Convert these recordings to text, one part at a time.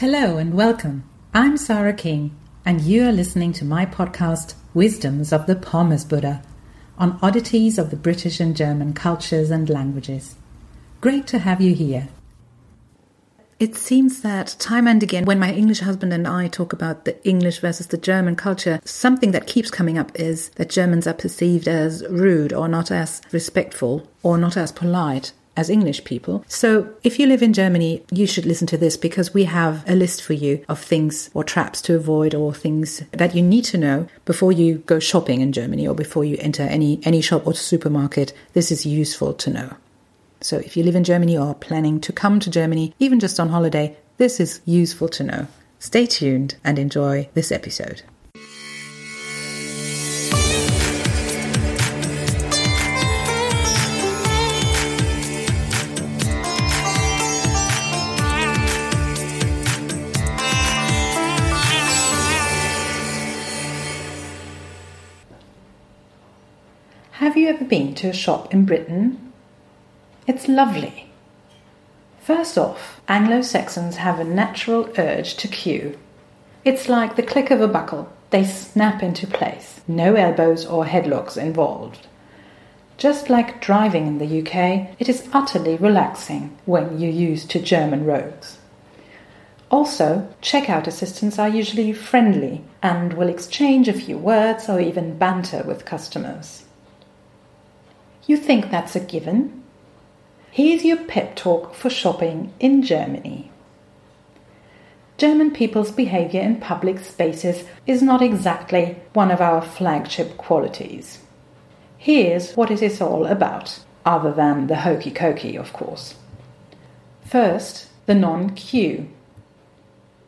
Hello and welcome. I'm Sarah King, and you are listening to my podcast, Wisdoms of the Pommes Buddha, on oddities of the British and German cultures and languages. Great to have you here. It seems that time and again, when my English husband and I talk about the English versus the German culture, something that keeps coming up is that Germans are perceived as rude or not as respectful or not as polite as English people. So if you live in Germany, you should listen to this because we have a list for you of things or traps to avoid or things that you need to know before you go shopping in Germany or before you enter any, any shop or supermarket. This is useful to know. So if you live in Germany or are planning to come to Germany, even just on holiday, this is useful to know. Stay tuned and enjoy this episode. Have you ever been to a shop in Britain? It's lovely. First off, Anglo Saxons have a natural urge to queue. It's like the click of a buckle, they snap into place, no elbows or headlocks involved. Just like driving in the UK, it is utterly relaxing when you're used to German roads. Also, checkout assistants are usually friendly and will exchange a few words or even banter with customers. You think that's a given? Here's your pep talk for shopping in Germany. German people's behavior in public spaces is not exactly one of our flagship qualities. Here's what it is all about, other than the hokey cokey, of course. First, the non queue.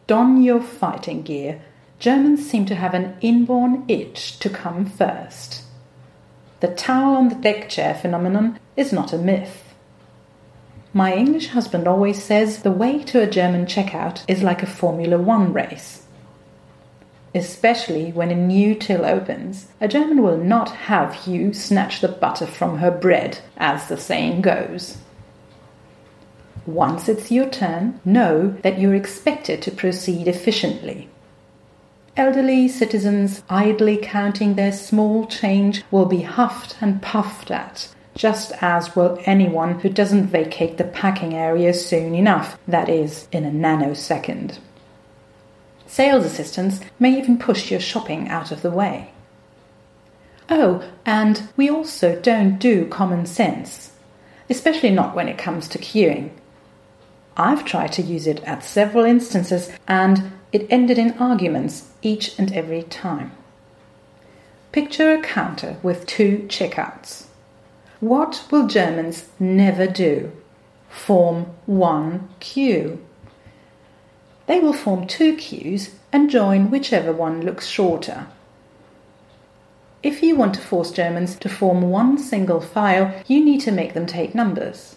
Don your fighting gear. Germans seem to have an inborn itch to come first. The towel on the deck chair phenomenon is not a myth. My English husband always says the way to a German checkout is like a Formula One race. Especially when a new till opens, a German will not have you snatch the butter from her bread, as the saying goes. Once it's your turn, know that you're expected to proceed efficiently. Elderly citizens idly counting their small change will be huffed and puffed at, just as will anyone who doesn't vacate the packing area soon enough, that is, in a nanosecond. Sales assistants may even push your shopping out of the way. Oh, and we also don't do common sense, especially not when it comes to queuing. I've tried to use it at several instances and it ended in arguments each and every time. Picture a counter with two checkouts. What will Germans never do? Form one queue. They will form two queues and join whichever one looks shorter. If you want to force Germans to form one single file, you need to make them take numbers.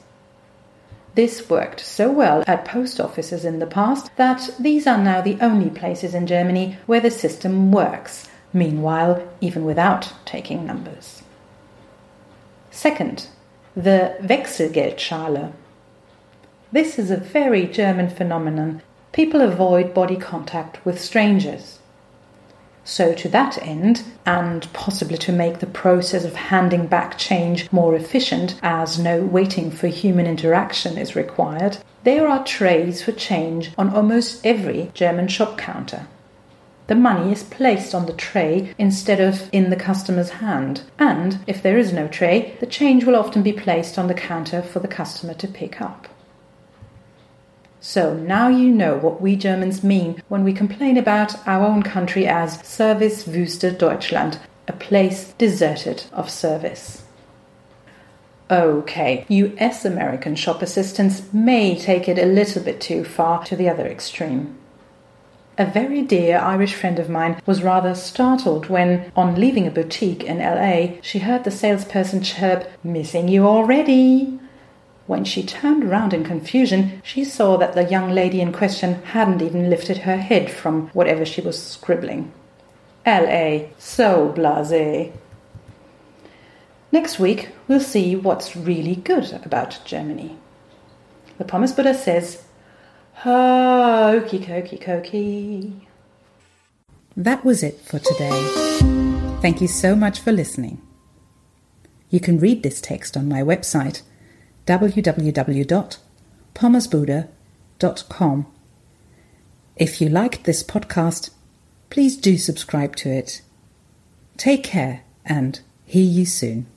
This worked so well at post offices in the past that these are now the only places in Germany where the system works, meanwhile, even without taking numbers. Second, the Wechselgeldschale. This is a very German phenomenon. People avoid body contact with strangers. So, to that end, and possibly to make the process of handing back change more efficient, as no waiting for human interaction is required, there are trays for change on almost every German shop counter. The money is placed on the tray instead of in the customer's hand, and if there is no tray, the change will often be placed on the counter for the customer to pick up. So now you know what we Germans mean when we complain about our own country as Servicewüste Deutschland, a place deserted of service. Okay, US American shop assistants may take it a little bit too far to the other extreme. A very dear Irish friend of mine was rather startled when, on leaving a boutique in LA, she heard the salesperson chirp, Missing you already! When she turned round in confusion, she saw that the young lady in question hadn't even lifted her head from whatever she was scribbling. L.A. So blase. Next week, we'll see what's really good about Germany. The Pommes Buddha says, Hokey cokey cokey. That was it for today. Thank you so much for listening. You can read this text on my website www.pommesbuddha.com. If you liked this podcast, please do subscribe to it. Take care and hear you soon.